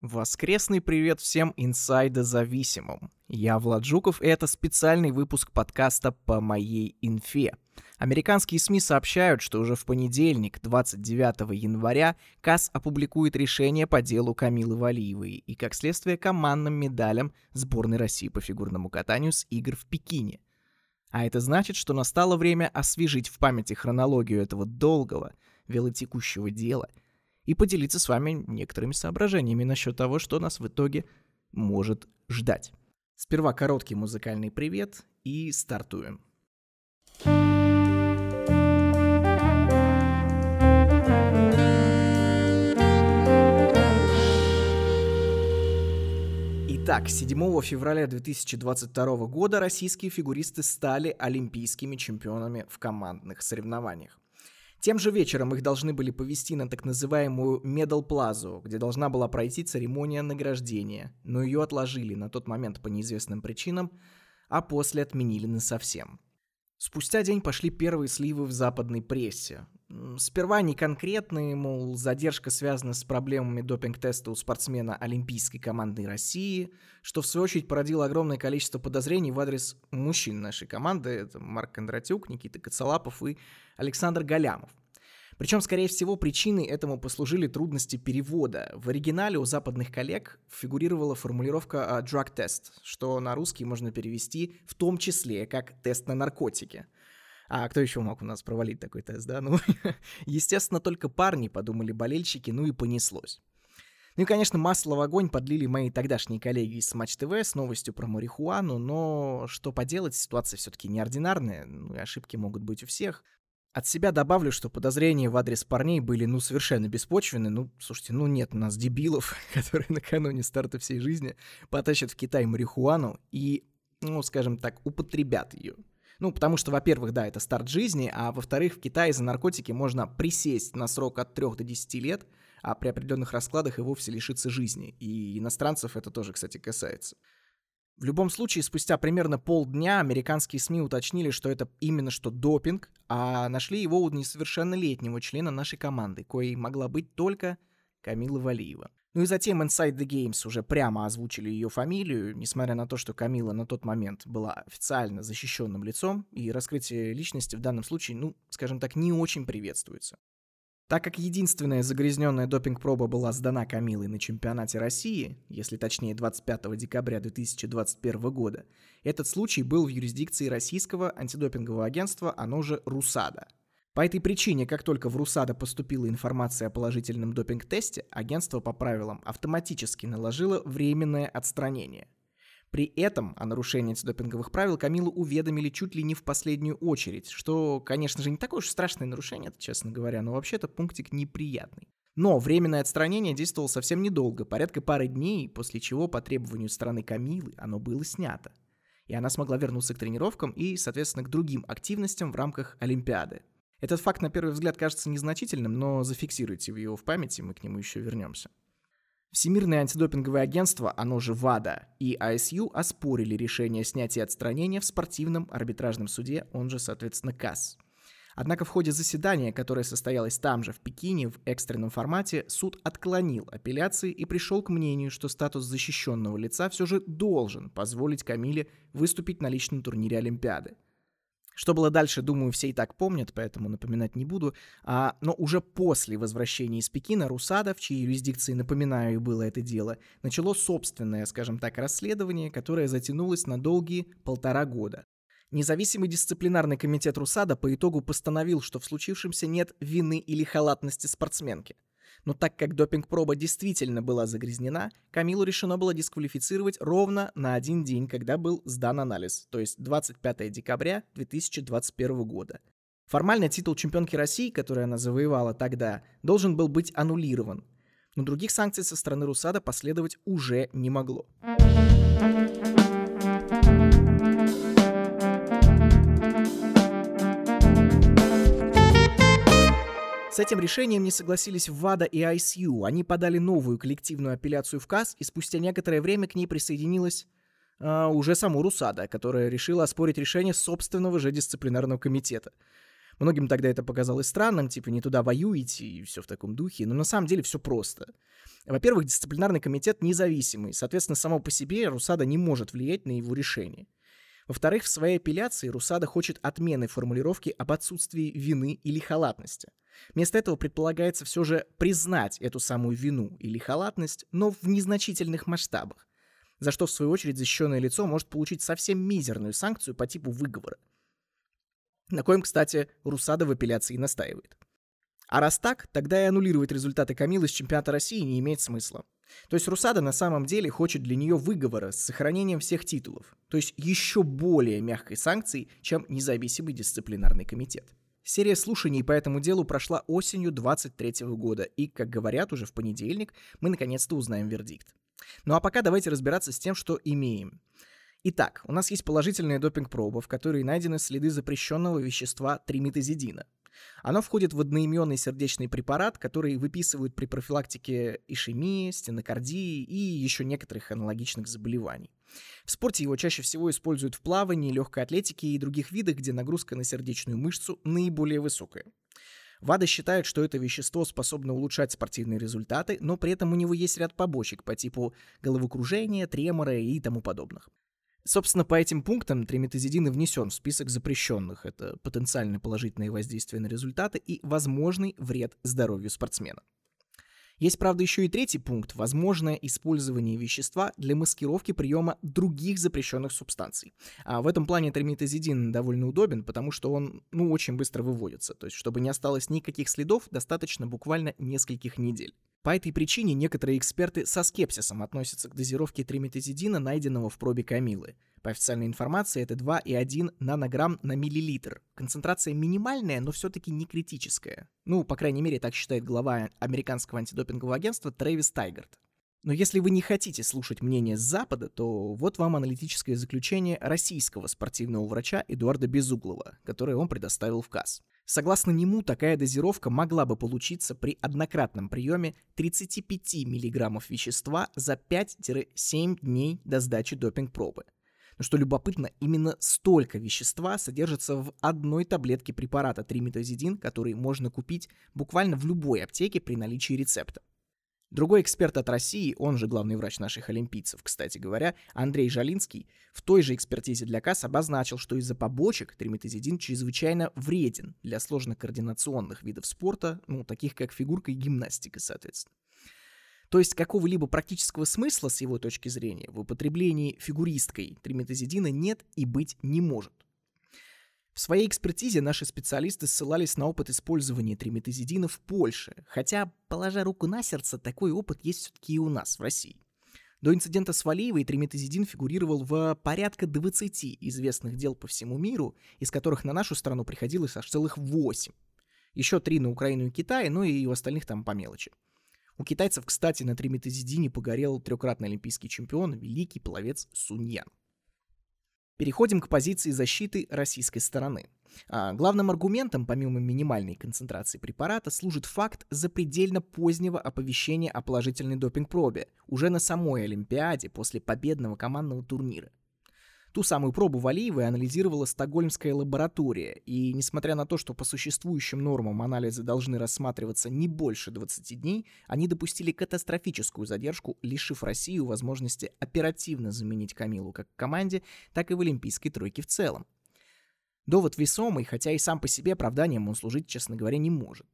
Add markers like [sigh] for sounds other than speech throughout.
Воскресный привет всем инсайдозависимым. Я Влад Жуков, и это специальный выпуск подкаста по моей инфе. Американские СМИ сообщают, что уже в понедельник, 29 января, КАС опубликует решение по делу Камилы Валиевой и, как следствие, командным медалям сборной России по фигурному катанию с игр в Пекине. А это значит, что настало время освежить в памяти хронологию этого долгого, велотекущего дела – и поделиться с вами некоторыми соображениями насчет того, что нас в итоге может ждать. Сперва короткий музыкальный привет и стартуем. Итак, 7 февраля 2022 года российские фигуристы стали олимпийскими чемпионами в командных соревнованиях. Тем же вечером их должны были повести на так называемую Медал Плазу, где должна была пройти церемония награждения, но ее отложили на тот момент по неизвестным причинам, а после отменили насовсем. Спустя день пошли первые сливы в западной прессе. Сперва не конкретные, мол, задержка связана с проблемами допинг-теста у спортсмена Олимпийской команды России, что в свою очередь породило огромное количество подозрений в адрес мужчин нашей команды. Это Марк Кондратюк, Никита Коцалапов и Александр Галямов. Причем, скорее всего, причиной этому послужили трудности перевода. В оригинале у западных коллег фигурировала формулировка а, «drug test», что на русский можно перевести в том числе как «тест на наркотики». А кто еще мог у нас провалить такой тест, да? [laughs] Ну, естественно, только парни, подумали болельщики, ну и понеслось. Ну и, конечно, масло в огонь подлили мои тогдашние коллеги из Матч ТВ с новостью про марихуану, но что поделать, ситуация все-таки неординарная, ну и ошибки могут быть у всех. От себя добавлю, что подозрения в адрес парней были, ну, совершенно беспочвенны. Ну, слушайте, ну нет у нас дебилов, [laughs] которые накануне старта всей жизни потащат в Китай марихуану и, ну, скажем так, употребят ее. Ну, потому что, во-первых, да, это старт жизни, а во-вторых, в Китае за наркотики можно присесть на срок от 3 до 10 лет, а при определенных раскладах и вовсе лишиться жизни. И иностранцев это тоже, кстати, касается. В любом случае, спустя примерно полдня американские СМИ уточнили, что это именно что допинг, а нашли его у несовершеннолетнего члена нашей команды, коей могла быть только Камила Валиева. Ну и затем Inside the Games уже прямо озвучили ее фамилию, несмотря на то, что Камила на тот момент была официально защищенным лицом, и раскрытие личности в данном случае, ну, скажем так, не очень приветствуется. Так как единственная загрязненная допинг-проба была сдана Камилой на чемпионате России, если точнее 25 декабря 2021 года, этот случай был в юрисдикции российского антидопингового агентства, оно же РУСАДА. По этой причине, как только в РУСАДА поступила информация о положительном допинг-тесте, агентство по правилам автоматически наложило временное отстранение – при этом о нарушении антидопинговых правил Камилу уведомили чуть ли не в последнюю очередь, что, конечно же, не такое уж страшное нарушение, честно говоря, но вообще-то пунктик неприятный. Но временное отстранение действовало совсем недолго, порядка пары дней, после чего по требованию страны Камилы оно было снято. И она смогла вернуться к тренировкам и, соответственно, к другим активностям в рамках Олимпиады. Этот факт на первый взгляд кажется незначительным, но зафиксируйте его в памяти, мы к нему еще вернемся. Всемирное антидопинговое агентство, оно же ВАДА, и ISU оспорили решение снятия отстранения в спортивном арбитражном суде, он же, соответственно, КАС. Однако в ходе заседания, которое состоялось там же, в Пекине, в экстренном формате, суд отклонил апелляции и пришел к мнению, что статус защищенного лица все же должен позволить Камиле выступить на личном турнире Олимпиады. Что было дальше, думаю, все и так помнят, поэтому напоминать не буду. А, но уже после возвращения из Пекина Русада, в чьей юрисдикции, напоминаю, было это дело, начало собственное, скажем так, расследование, которое затянулось на долгие полтора года. Независимый дисциплинарный комитет Русада по итогу постановил, что в случившемся нет вины или халатности спортсменки – но так как допинг-проба действительно была загрязнена, Камилу решено было дисквалифицировать ровно на один день, когда был сдан анализ, то есть 25 декабря 2021 года. Формально титул чемпионки России, который она завоевала тогда, должен был быть аннулирован. Но других санкций со стороны Русада последовать уже не могло. С этим решением не согласились ВАДА и ICU. Они подали новую коллективную апелляцию в КАС, и спустя некоторое время к ней присоединилась э, уже саму Русада, которая решила оспорить решение собственного же дисциплинарного комитета. Многим тогда это показалось странным, типа не туда воюете и все в таком духе, но на самом деле все просто. Во-первых, дисциплинарный комитет независимый, соответственно, само по себе Русада не может влиять на его решение. Во-вторых, в своей апелляции Русада хочет отмены формулировки об отсутствии вины или халатности. Вместо этого предполагается все же признать эту самую вину или халатность, но в незначительных масштабах, за что, в свою очередь, защищенное лицо может получить совсем мизерную санкцию по типу выговора. На коем, кстати, Русада в апелляции настаивает. А раз так, тогда и аннулировать результаты Камилы с чемпионата России не имеет смысла. То есть Русада на самом деле хочет для нее выговора с сохранением всех титулов, то есть еще более мягкой санкции, чем независимый дисциплинарный комитет. Серия слушаний по этому делу прошла осенью 23 года, и, как говорят, уже в понедельник мы наконец-то узнаем вердикт. Ну а пока давайте разбираться с тем, что имеем. Итак, у нас есть положительная допинг-проба, в которой найдены следы запрещенного вещества триметазидина. Оно входит в одноименный сердечный препарат, который выписывают при профилактике ишемии, стенокардии и еще некоторых аналогичных заболеваний. В спорте его чаще всего используют в плавании, легкой атлетике и других видах, где нагрузка на сердечную мышцу наиболее высокая. ВАДА считает, что это вещество способно улучшать спортивные результаты, но при этом у него есть ряд побочек по типу головокружения, тремора и тому подобных. Собственно, по этим пунктам триметазидин и внесен в список запрещенных. Это потенциально положительные воздействия на результаты и возможный вред здоровью спортсмена. Есть, правда, еще и третий пункт – возможное использование вещества для маскировки приема других запрещенных субстанций. А в этом плане триметазидин довольно удобен, потому что он, ну, очень быстро выводится. То есть, чтобы не осталось никаких следов, достаточно буквально нескольких недель. По этой причине некоторые эксперты со скепсисом относятся к дозировке триметазидина, найденного в пробе Камилы. По официальной информации это 2,1 нанограмм на миллилитр. Концентрация минимальная, но все-таки не критическая. Ну, по крайней мере, так считает глава американского антидопингового агентства Трэвис Тайгард. Но если вы не хотите слушать мнение с Запада, то вот вам аналитическое заключение российского спортивного врача Эдуарда Безуглова, которое он предоставил в КАС. Согласно нему, такая дозировка могла бы получиться при однократном приеме 35 мг вещества за 5-7 дней до сдачи допинг-пробы. Но что любопытно, именно столько вещества содержится в одной таблетке препарата триметазидин, который можно купить буквально в любой аптеке при наличии рецепта. Другой эксперт от России, он же главный врач наших олимпийцев, кстати говоря, Андрей Жалинский, в той же экспертизе для КАС обозначил, что из-за побочек триметазидин чрезвычайно вреден для сложных координационных видов спорта, ну, таких как фигурка и гимнастика, соответственно. То есть какого-либо практического смысла с его точки зрения в употреблении фигуристкой триметазидина нет и быть не может. В своей экспертизе наши специалисты ссылались на опыт использования триметазидина в Польше, хотя, положа руку на сердце, такой опыт есть все-таки и у нас, в России. До инцидента с Валиевой триметазидин фигурировал в порядка 20 известных дел по всему миру, из которых на нашу страну приходилось аж целых 8. Еще три на Украину и Китай, ну и у остальных там по мелочи. У китайцев, кстати, на триметазидине погорел трехкратный олимпийский чемпион, великий пловец Суньян. Переходим к позиции защиты российской стороны. А главным аргументом, помимо минимальной концентрации препарата, служит факт запредельно позднего оповещения о положительной допинг-пробе уже на самой Олимпиаде после победного командного турнира. Ту самую пробу Валиевой анализировала Стокгольмская лаборатория, и несмотря на то, что по существующим нормам анализы должны рассматриваться не больше 20 дней, они допустили катастрофическую задержку, лишив Россию возможности оперативно заменить Камилу как в команде, так и в Олимпийской тройке в целом. Довод весомый, хотя и сам по себе оправданием он служить, честно говоря, не может.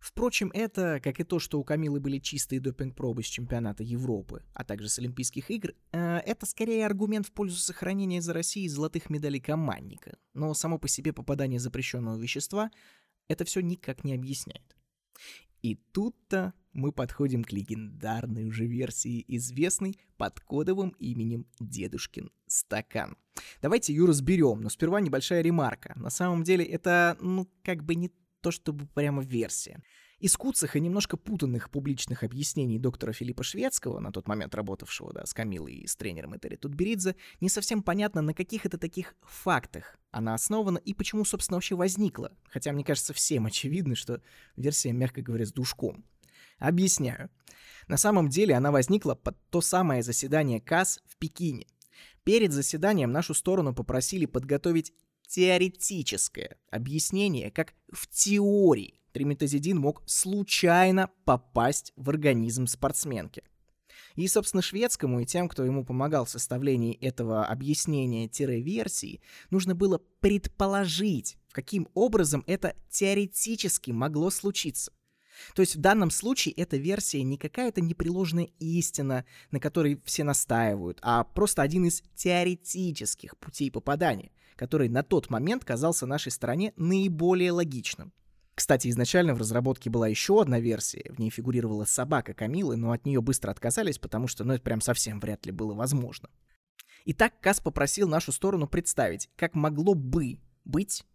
Впрочем, это, как и то, что у Камилы были чистые допинг-пробы с чемпионата Европы, а также с Олимпийских игр, э, это скорее аргумент в пользу сохранения за Россией золотых медалей командника. Но само по себе попадание запрещенного вещества это все никак не объясняет. И тут-то мы подходим к легендарной уже версии, известной под кодовым именем Дедушкин стакан. Давайте ее разберем, но сперва небольшая ремарка. На самом деле это, ну, как бы не то чтобы прямо версия. Из куцых и немножко путанных публичных объяснений доктора Филиппа Шведского, на тот момент работавшего да, с Камилой и с тренером Этери Тутберидзе, не совсем понятно, на каких это таких фактах она основана и почему, собственно, вообще возникла. Хотя, мне кажется, всем очевидно, что версия, мягко говоря, с душком. Объясняю. На самом деле она возникла под то самое заседание КАС в Пекине. Перед заседанием нашу сторону попросили подготовить теоретическое объяснение, как в теории триметазидин мог случайно попасть в организм спортсменки. И, собственно, шведскому и тем, кто ему помогал в составлении этого объяснения-версии, нужно было предположить, каким образом это теоретически могло случиться. То есть в данном случае эта версия не какая-то непреложная истина, на которой все настаивают, а просто один из теоретических путей попадания, который на тот момент казался нашей стороне наиболее логичным. Кстати, изначально в разработке была еще одна версия, в ней фигурировала собака Камилы, но от нее быстро отказались, потому что, ну, это прям совсем вряд ли было возможно. Итак, Кас попросил нашу сторону представить, как могло бы быть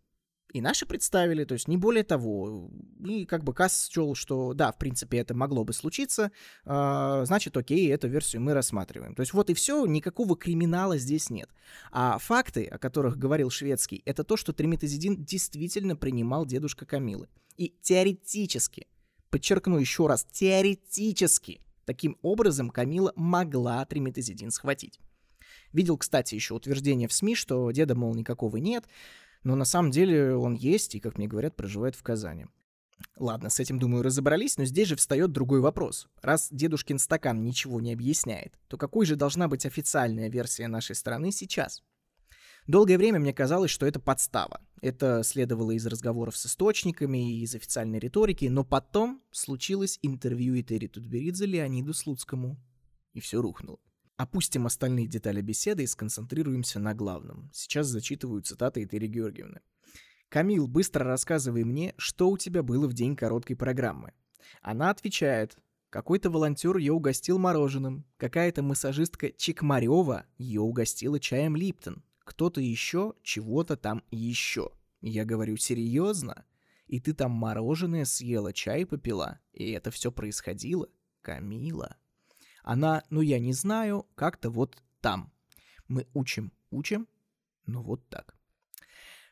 и наши представили, то есть не более того. И как бы Касс счел, что да, в принципе, это могло бы случиться, э, значит, окей, эту версию мы рассматриваем. То есть вот и все, никакого криминала здесь нет. А факты, о которых говорил шведский, это то, что триметазидин действительно принимал дедушка Камилы. И теоретически, подчеркну еще раз, теоретически, таким образом Камила могла триметазидин схватить. Видел, кстати, еще утверждение в СМИ, что деда, мол, никакого нет, но на самом деле он есть и, как мне говорят, проживает в Казани. Ладно, с этим, думаю, разобрались, но здесь же встает другой вопрос. Раз дедушкин стакан ничего не объясняет, то какой же должна быть официальная версия нашей страны сейчас? Долгое время мне казалось, что это подстава. Это следовало из разговоров с источниками и из официальной риторики, но потом случилось интервью Этери Тутберидзе Леониду Слуцкому. И все рухнуло. Опустим остальные детали беседы и сконцентрируемся на главном. Сейчас зачитываю цитаты Этери Георгиевны. «Камил, быстро рассказывай мне, что у тебя было в день короткой программы». Она отвечает, какой-то волонтер ее угостил мороженым, какая-то массажистка Чекмарева ее угостила чаем Липтон, кто-то еще чего-то там еще. Я говорю, серьезно? И ты там мороженое съела, чай попила, и это все происходило? Камила. Она, ну я не знаю, как-то вот там. Мы учим, учим, ну вот так.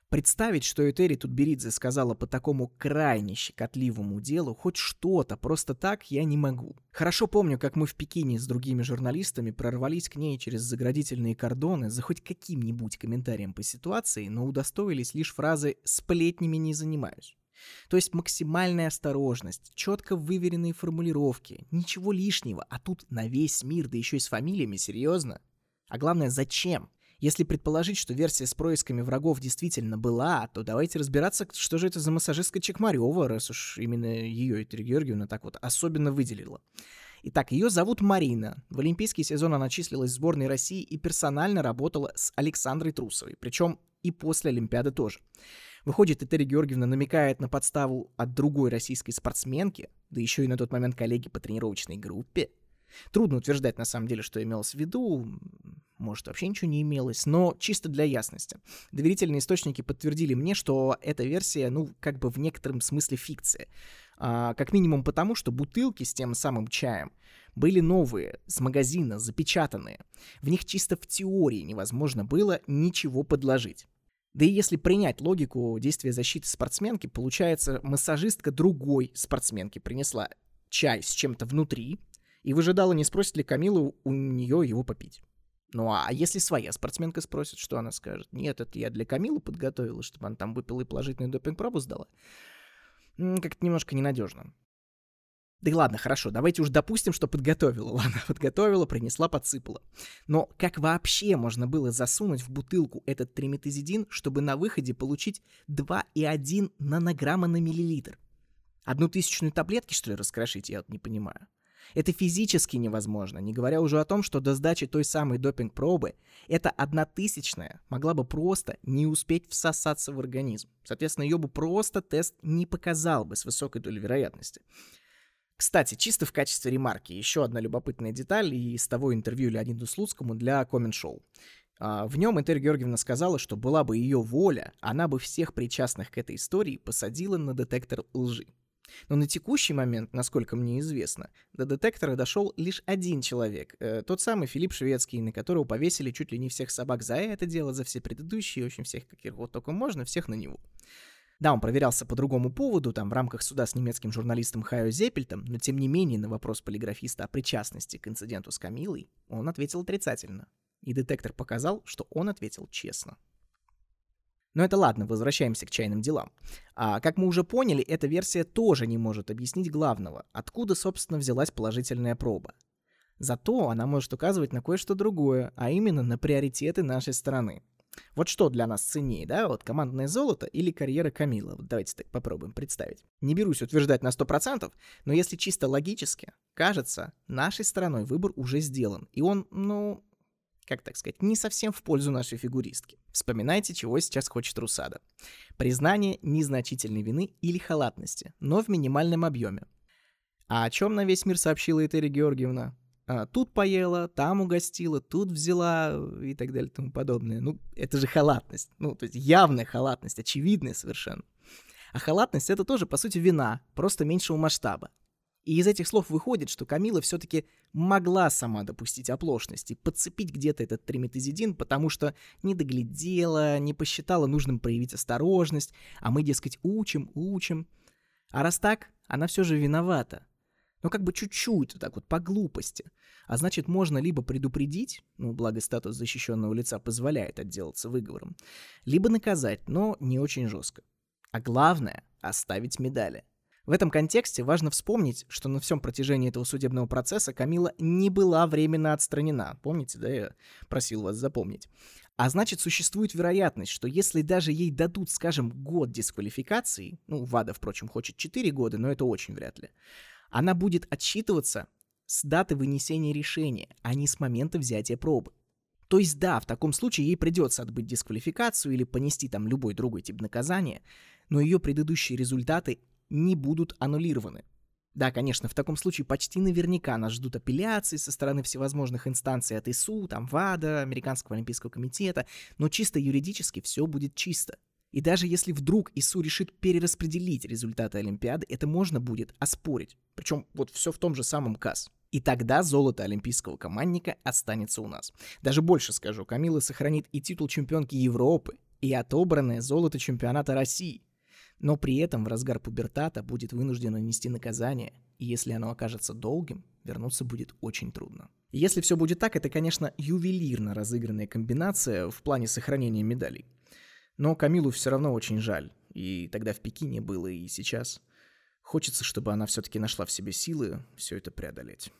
Представить, что Этери Тутберидзе сказала по такому крайне щекотливому делу хоть что-то просто так я не могу. Хорошо помню, как мы в Пекине с другими журналистами прорвались к ней через заградительные кордоны за хоть каким-нибудь комментарием по ситуации, но удостоились лишь фразы «сплетнями не занимаюсь». То есть максимальная осторожность, четко выверенные формулировки, ничего лишнего, а тут на весь мир, да еще и с фамилиями, серьезно? А главное, зачем? Если предположить, что версия с происками врагов действительно была, то давайте разбираться, что же это за массажистка Чекмарева, раз уж именно ее Этери Георгиевна так вот особенно выделила. Итак, ее зовут Марина. В олимпийский сезон она числилась в сборной России и персонально работала с Александрой Трусовой. Причем и после Олимпиады тоже. Выходит, Этери Георгиевна намекает на подставу от другой российской спортсменки, да еще и на тот момент коллеги по тренировочной группе. Трудно утверждать на самом деле, что имелось в виду, может вообще ничего не имелось, но чисто для ясности. Доверительные источники подтвердили мне, что эта версия, ну, как бы в некотором смысле фикция. А, как минимум потому, что бутылки с тем самым чаем были новые, с магазина, запечатанные. В них чисто в теории невозможно было ничего подложить. Да и если принять логику действия защиты спортсменки, получается, массажистка другой спортсменки принесла чай с чем-то внутри и выжидала, не спросит ли Камилу у нее его попить. Ну а если своя спортсменка спросит, что она скажет? Нет, это я для Камилы подготовила, чтобы она там выпила и положительную допинг-пробу сдала. Как-то немножко ненадежно. Да и ладно, хорошо, давайте уж допустим, что подготовила. [laughs] Ладно, подготовила, принесла, подсыпала. Но как вообще можно было засунуть в бутылку этот триметазидин, чтобы на выходе получить 2,1 нанограмма на миллилитр? Одну тысячную таблетки, что ли, раскрошить, я вот не понимаю. Это физически невозможно, не говоря уже о том, что до сдачи той самой допинг-пробы эта одна тысячная могла бы просто не успеть всосаться в организм. Соответственно, ее бы просто тест не показал бы с высокой долей вероятности. Кстати, чисто в качестве ремарки, еще одна любопытная деталь из того интервью Леониду Слуцкому для коммент-шоу. А, в нем Этель Георгиевна сказала, что была бы ее воля, она бы всех причастных к этой истории посадила на детектор лжи. Но на текущий момент, насколько мне известно, до детектора дошел лишь один человек, э, тот самый Филипп Шведский, на которого повесили чуть ли не всех собак за это дело, за все предыдущие, в общем, всех, каких вот только можно, всех на него. Да, он проверялся по другому поводу, там, в рамках суда с немецким журналистом Хайо Зеппельтом, но тем не менее на вопрос полиграфиста о причастности к инциденту с Камилой он ответил отрицательно. И детектор показал, что он ответил честно. Но это ладно, возвращаемся к чайным делам. А, как мы уже поняли, эта версия тоже не может объяснить главного, откуда, собственно, взялась положительная проба. Зато она может указывать на кое-что другое, а именно на приоритеты нашей страны. Вот что для нас ценнее, да, вот командное золото или карьера Камила? Вот давайте так попробуем представить. Не берусь утверждать на 100%, но если чисто логически, кажется, нашей стороной выбор уже сделан. И он, ну, как так сказать, не совсем в пользу нашей фигуристки. Вспоминайте, чего сейчас хочет Русада. Признание незначительной вины или халатности, но в минимальном объеме. А о чем на весь мир сообщила Этери Георгиевна? А, тут поела, там угостила, тут взяла и так далее и тому подобное. Ну, это же халатность. Ну, то есть явная халатность, очевидная совершенно. А халатность это тоже, по сути, вина, просто меньшего масштаба. И из этих слов выходит, что Камила все-таки могла сама допустить оплошность и подцепить где-то этот триметазидин, потому что не доглядела, не посчитала нужным проявить осторожность, а мы, дескать, учим, учим. А раз так, она все же виновата. Но как бы чуть-чуть, так вот, по глупости. А значит, можно либо предупредить, ну, благо статус защищенного лица позволяет отделаться выговором, либо наказать, но не очень жестко. А главное — оставить медали. В этом контексте важно вспомнить, что на всем протяжении этого судебного процесса Камила не была временно отстранена. Помните, да, я просил вас запомнить. А значит, существует вероятность, что если даже ей дадут, скажем, год дисквалификации, ну, ВАДА, впрочем, хочет 4 года, но это очень вряд ли, она будет отсчитываться с даты вынесения решения, а не с момента взятия пробы. То есть да, в таком случае ей придется отбыть дисквалификацию или понести там любой другой тип наказания, но ее предыдущие результаты не будут аннулированы. Да, конечно, в таком случае почти наверняка нас ждут апелляции со стороны всевозможных инстанций от ИСУ, там ВАДА, Американского Олимпийского комитета, но чисто юридически все будет чисто. И даже если вдруг ИСУ решит перераспределить результаты Олимпиады, это можно будет оспорить. Причем вот все в том же самом КАС. И тогда золото олимпийского командника останется у нас. Даже больше скажу, Камила сохранит и титул чемпионки Европы, и отобранное золото чемпионата России – но при этом в разгар пубертата будет вынуждена нести наказание, и если оно окажется долгим, вернуться будет очень трудно. если все будет так, это, конечно, ювелирно разыгранная комбинация в плане сохранения медалей. Но Камилу все равно очень жаль, и тогда в Пекине было, и сейчас. Хочется, чтобы она все-таки нашла в себе силы все это преодолеть.